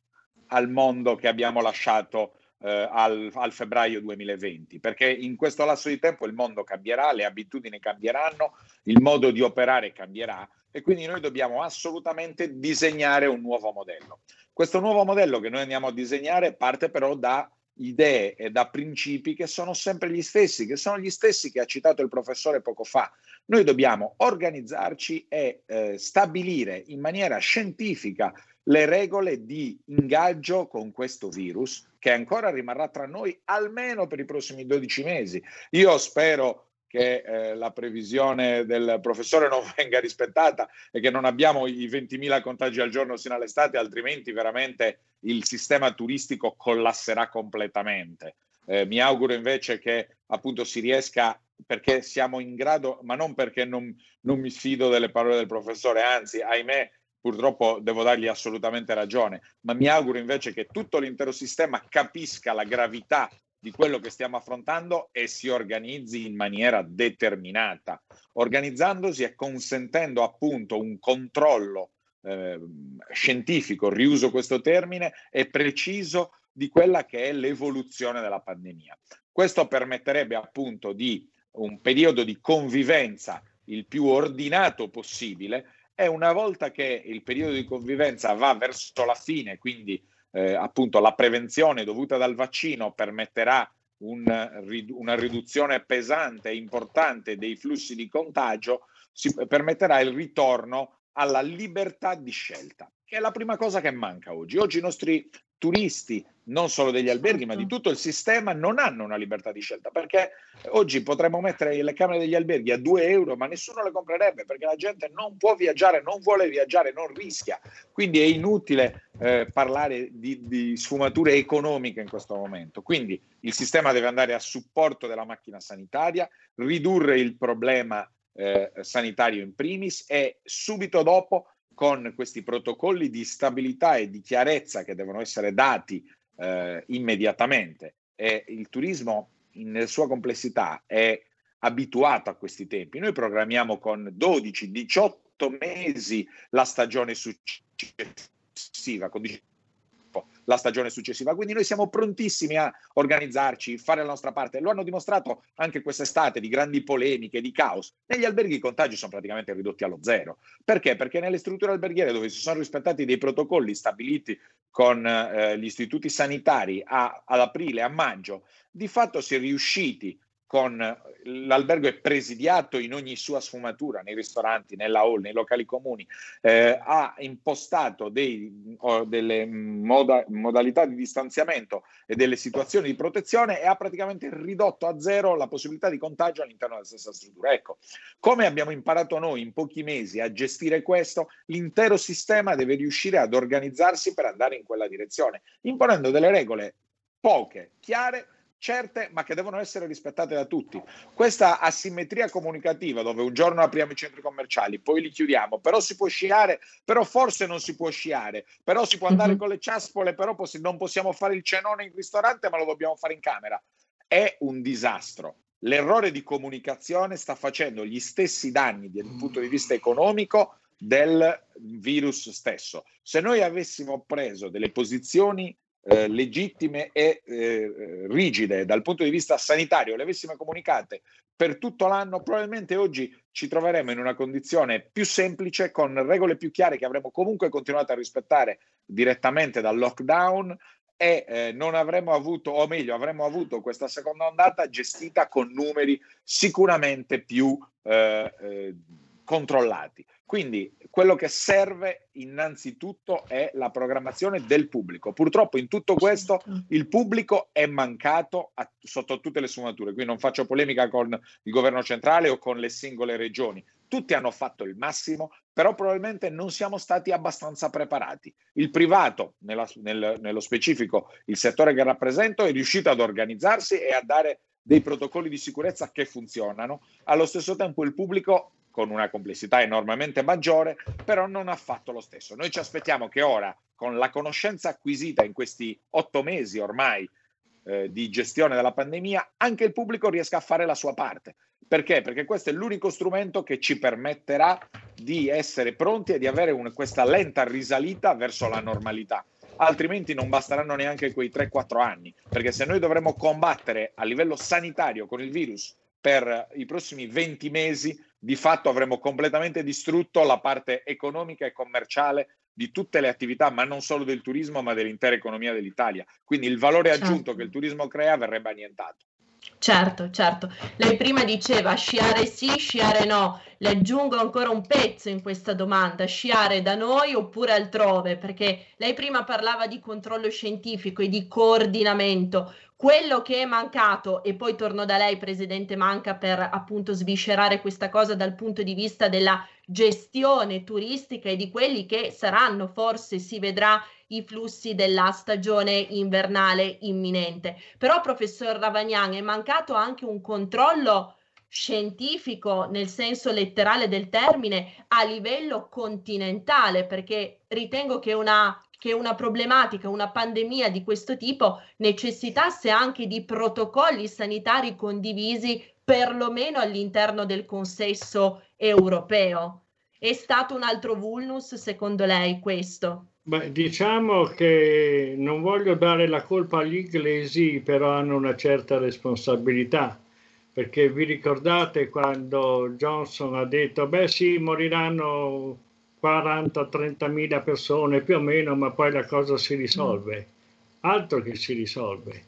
al mondo che abbiamo lasciato eh, al, al, febbraio 2020, perché in questo lasso di tempo il mondo cambierà, le abitudini cambieranno, il modo di operare cambierà e quindi noi dobbiamo assolutamente disegnare un nuovo modello. Questo nuovo modello che noi andiamo a disegnare parte però da idee e da principi che sono sempre gli stessi, che sono gli stessi che ha citato il professore poco fa. Noi dobbiamo organizzarci e eh, stabilire in maniera scientifica le regole di ingaggio con questo virus che ancora rimarrà tra noi almeno per i prossimi 12 mesi. Io spero che eh, la previsione del professore non venga rispettata e che non abbiamo i 20.000 contagi al giorno sino all'estate, altrimenti veramente il sistema turistico collasserà completamente. Eh, mi auguro invece che appunto si riesca perché siamo in grado, ma non perché non, non mi fido delle parole del professore, anzi, ahimè, purtroppo devo dargli assolutamente ragione, ma mi auguro invece che tutto l'intero sistema capisca la gravità di quello che stiamo affrontando e si organizzi in maniera determinata, organizzandosi e consentendo appunto un controllo eh, scientifico, riuso questo termine, e preciso di quella che è l'evoluzione della pandemia. Questo permetterebbe appunto di un periodo di convivenza il più ordinato possibile e una volta che il periodo di convivenza va verso la fine, quindi eh, appunto la prevenzione dovuta dal vaccino permetterà un, una riduzione pesante e importante dei flussi di contagio, si permetterà il ritorno alla libertà di scelta, che è la prima cosa che manca oggi. Oggi i nostri turisti, non solo degli alberghi, ma di certo. tutto il sistema, non hanno una libertà di scelta perché oggi potremmo mettere le camere degli alberghi a 2 euro, ma nessuno le comprerebbe perché la gente non può viaggiare, non vuole viaggiare, non rischia. Quindi è inutile eh, parlare di, di sfumature economiche in questo momento. Quindi il sistema deve andare a supporto della macchina sanitaria, ridurre il problema eh, sanitario in primis e subito dopo con questi protocolli di stabilità e di chiarezza che devono essere dati eh, immediatamente. E il turismo nella sua complessità è abituato a questi tempi. Noi programmiamo con 12-18 mesi la stagione successiva, con la stagione successiva. Quindi noi siamo prontissimi a organizzarci, fare la nostra parte. Lo hanno dimostrato anche quest'estate di grandi polemiche, di caos. Negli alberghi i contagi sono praticamente ridotti allo zero. Perché? Perché nelle strutture alberghiere dove si sono rispettati dei protocolli stabiliti con eh, gli istituti sanitari a, ad aprile, a maggio, di fatto si è riusciti con l'albergo è presidiato in ogni sua sfumatura, nei ristoranti, nella hall, nei locali comuni, eh, ha impostato dei, delle moda, modalità di distanziamento e delle situazioni di protezione e ha praticamente ridotto a zero la possibilità di contagio all'interno della stessa struttura. Ecco, come abbiamo imparato noi in pochi mesi a gestire questo, l'intero sistema deve riuscire ad organizzarsi per andare in quella direzione, imponendo delle regole poche, chiare, certe ma che devono essere rispettate da tutti. Questa asimmetria comunicativa dove un giorno apriamo i centri commerciali, poi li chiudiamo, però si può sciare, però forse non si può sciare, però si può andare uh-huh. con le ciaspole, però poss- non possiamo fare il cenone in ristorante ma lo dobbiamo fare in camera. è un disastro. L'errore di comunicazione sta facendo gli stessi danni dal punto di vista economico del virus stesso. Se noi avessimo preso delle posizioni eh, legittime e eh, rigide dal punto di vista sanitario, le avessimo comunicate per tutto l'anno, probabilmente oggi ci troveremo in una condizione più semplice, con regole più chiare che avremmo comunque continuato a rispettare direttamente dal lockdown e eh, non avremmo avuto, o meglio, avremmo avuto questa seconda ondata gestita con numeri sicuramente più eh, eh controllati. Quindi quello che serve innanzitutto è la programmazione del pubblico. Purtroppo in tutto questo certo. il pubblico è mancato a, sotto tutte le sfumature. Qui non faccio polemica con il governo centrale o con le singole regioni. Tutti hanno fatto il massimo, però probabilmente non siamo stati abbastanza preparati. Il privato, nella, nel, nello specifico il settore che rappresento, è riuscito ad organizzarsi e a dare dei protocolli di sicurezza che funzionano. Allo stesso tempo il pubblico con una complessità enormemente maggiore, però non ha fatto lo stesso. Noi ci aspettiamo che ora, con la conoscenza acquisita in questi otto mesi ormai eh, di gestione della pandemia, anche il pubblico riesca a fare la sua parte. Perché? Perché questo è l'unico strumento che ci permetterà di essere pronti e di avere un, questa lenta risalita verso la normalità. Altrimenti non basteranno neanche quei 3-4 anni, perché se noi dovremmo combattere a livello sanitario con il virus per i prossimi 20 mesi, di fatto avremmo completamente distrutto la parte economica e commerciale di tutte le attività, ma non solo del turismo, ma dell'intera economia dell'Italia. Quindi il valore certo. aggiunto che il turismo crea verrebbe annientato. Certo, certo. Lei prima diceva sciare sì, sciare no. Le aggiungo ancora un pezzo in questa domanda, sciare da noi oppure altrove, perché lei prima parlava di controllo scientifico e di coordinamento. Quello che è mancato, e poi torno da lei, Presidente Manca, per appunto sviscerare questa cosa dal punto di vista della gestione turistica e di quelli che saranno, forse si vedrà, i flussi della stagione invernale imminente. Però, professor Ravagnan, è mancato anche un controllo scientifico nel senso letterale del termine a livello continentale, perché ritengo che una che una problematica, una pandemia di questo tipo necessitasse anche di protocolli sanitari condivisi perlomeno all'interno del consesso europeo. È stato un altro vulnus secondo lei questo? Beh, diciamo che non voglio dare la colpa agli inglesi, però hanno una certa responsabilità, perché vi ricordate quando Johnson ha detto, beh sì, moriranno 40-30 mila persone più o meno, ma poi la cosa si risolve. Altro che si risolve.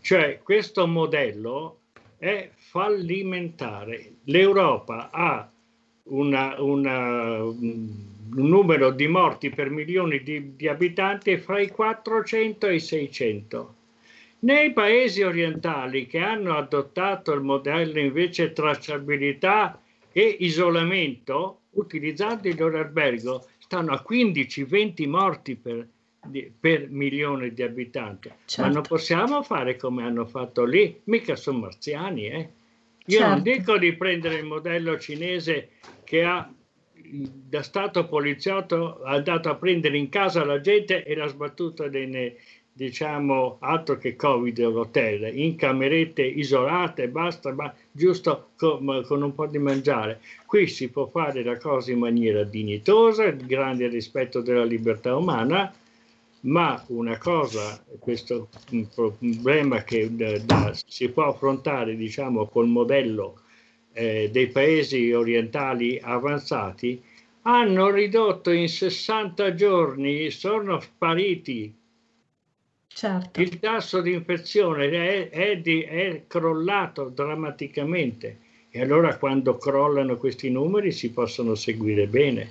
Cioè questo modello è fallimentare. L'Europa ha una, una, un numero di morti per milioni di, di abitanti fra i 400 e i 600. Nei paesi orientali che hanno adottato il modello invece tracciabilità e isolamento, utilizzando il loro albergo, stanno a 15-20 morti per, di, per, milione di abitanti. Certo. Ma non possiamo fare come hanno fatto lì, mica sono marziani. Eh? Io certo. non dico di prendere il modello cinese che ha da stato poliziotto ha andato a prendere in casa la gente e l'ha sbattuta nei, diciamo, altro che Covid all'hotel, in camerette isolate, basta, ma giusto con, con, un po' di mangiare. Qui si può fare la cosa in maniera dignitosa, grande rispetto della libertà umana, ma una cosa, questo problema che da, si può affrontare, diciamo, col modello eh, dei paesi orientali avanzati, hanno ridotto in 60 giorni, sono spariti Certo. Il tasso di infezione è, è, di, è crollato drammaticamente e allora quando crollano questi numeri si possono seguire bene.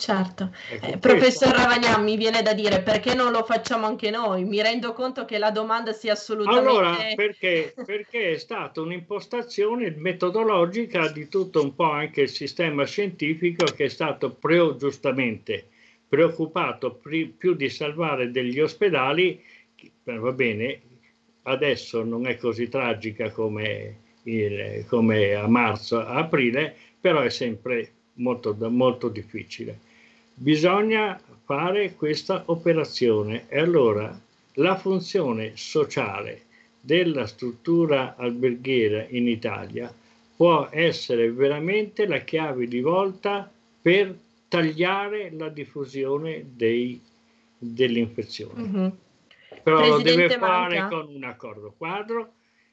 Certo, eh, professor Ravagnan mi viene da dire perché non lo facciamo anche noi? Mi rendo conto che la domanda sia assolutamente... Allora, perché, perché è stata un'impostazione metodologica di tutto un po' anche il sistema scientifico che è stato pre- giustamente preoccupato pri- più di salvare degli ospedali va bene, adesso non è così tragica come, il, come a marzo, a aprile, però è sempre molto, molto difficile. Bisogna fare questa operazione e allora la funzione sociale della struttura alberghiera in Italia può essere veramente la chiave di volta per tagliare la diffusione dei, dell'infezione. Mm-hmm. Però Presidente lo deve fare Manca. con un accordo quadro.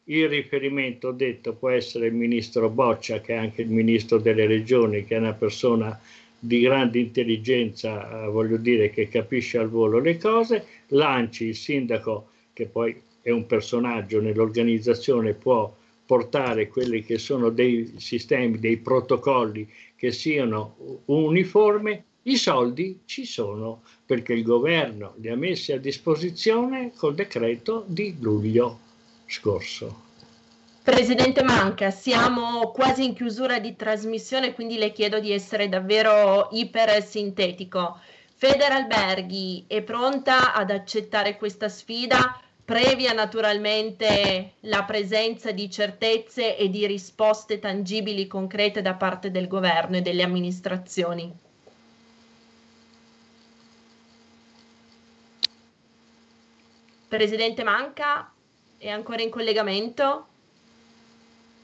Il riferimento detto può essere il ministro Boccia, che è anche il ministro delle regioni, che è una persona di grande intelligenza, eh, voglio dire, che capisce al volo le cose. Lanci, il sindaco, che poi è un personaggio nell'organizzazione, può portare quelli che sono dei sistemi, dei protocolli che siano uniformi, i soldi ci sono perché il governo li ha messi a disposizione col decreto di luglio scorso. Presidente Manca, siamo quasi in chiusura di trasmissione, quindi le chiedo di essere davvero iper sintetico. Federalberghi è pronta ad accettare questa sfida? previa naturalmente la presenza di certezze e di risposte tangibili concrete da parte del governo e delle amministrazioni. Presidente Manca, è ancora in collegamento?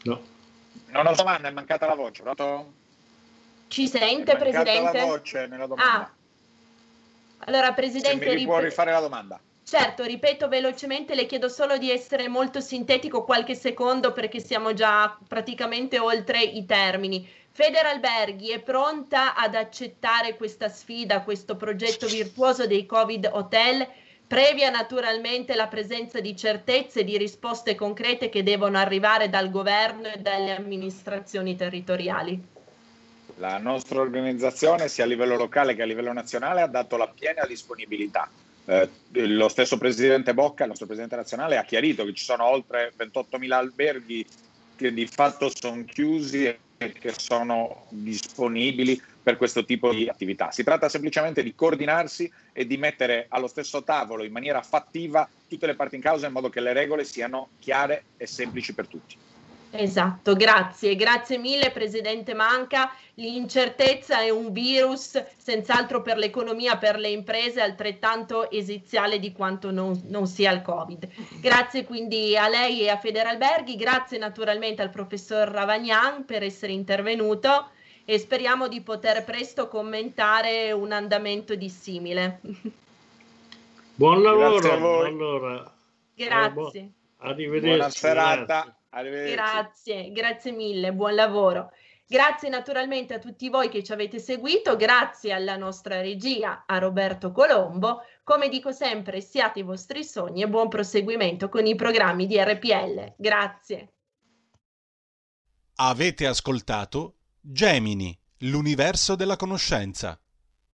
No. Non ho domanda, è mancata la voce. Pronto? Ci sente, è Presidente? la voce nella domanda. Ah. Allora, Presidente... Se mi può rifare la domanda. Certo, ripeto velocemente, le chiedo solo di essere molto sintetico qualche secondo perché siamo già praticamente oltre i termini. Federalberghi è pronta ad accettare questa sfida, questo progetto virtuoso dei Covid Hotel, previa naturalmente la presenza di certezze e di risposte concrete che devono arrivare dal governo e dalle amministrazioni territoriali. La nostra organizzazione, sia a livello locale che a livello nazionale, ha dato la piena disponibilità eh, lo stesso presidente Bocca, il nostro presidente nazionale, ha chiarito che ci sono oltre 28.000 alberghi che di fatto sono chiusi e che sono disponibili per questo tipo di attività. Si tratta semplicemente di coordinarsi e di mettere allo stesso tavolo in maniera fattiva tutte le parti in causa in modo che le regole siano chiare e semplici per tutti. Esatto, grazie, grazie mille Presidente Manca. L'incertezza è un virus senz'altro per l'economia, per le imprese altrettanto esiziale di quanto non, non, sia il Covid. Grazie quindi a lei e a Federalberghi, grazie naturalmente al professor Ravagnan per essere intervenuto e speriamo di poter presto commentare un andamento dissimile. Buon lavoro. Grazie a voi. Allora, grazie. Arrivederci. Buona serata. Grazie. Grazie, grazie mille, buon lavoro. Grazie naturalmente a tutti voi che ci avete seguito, grazie alla nostra regia, a Roberto Colombo. Come dico sempre, siate i vostri sogni e buon proseguimento con i programmi di RPL. Grazie. Avete ascoltato Gemini, l'universo della conoscenza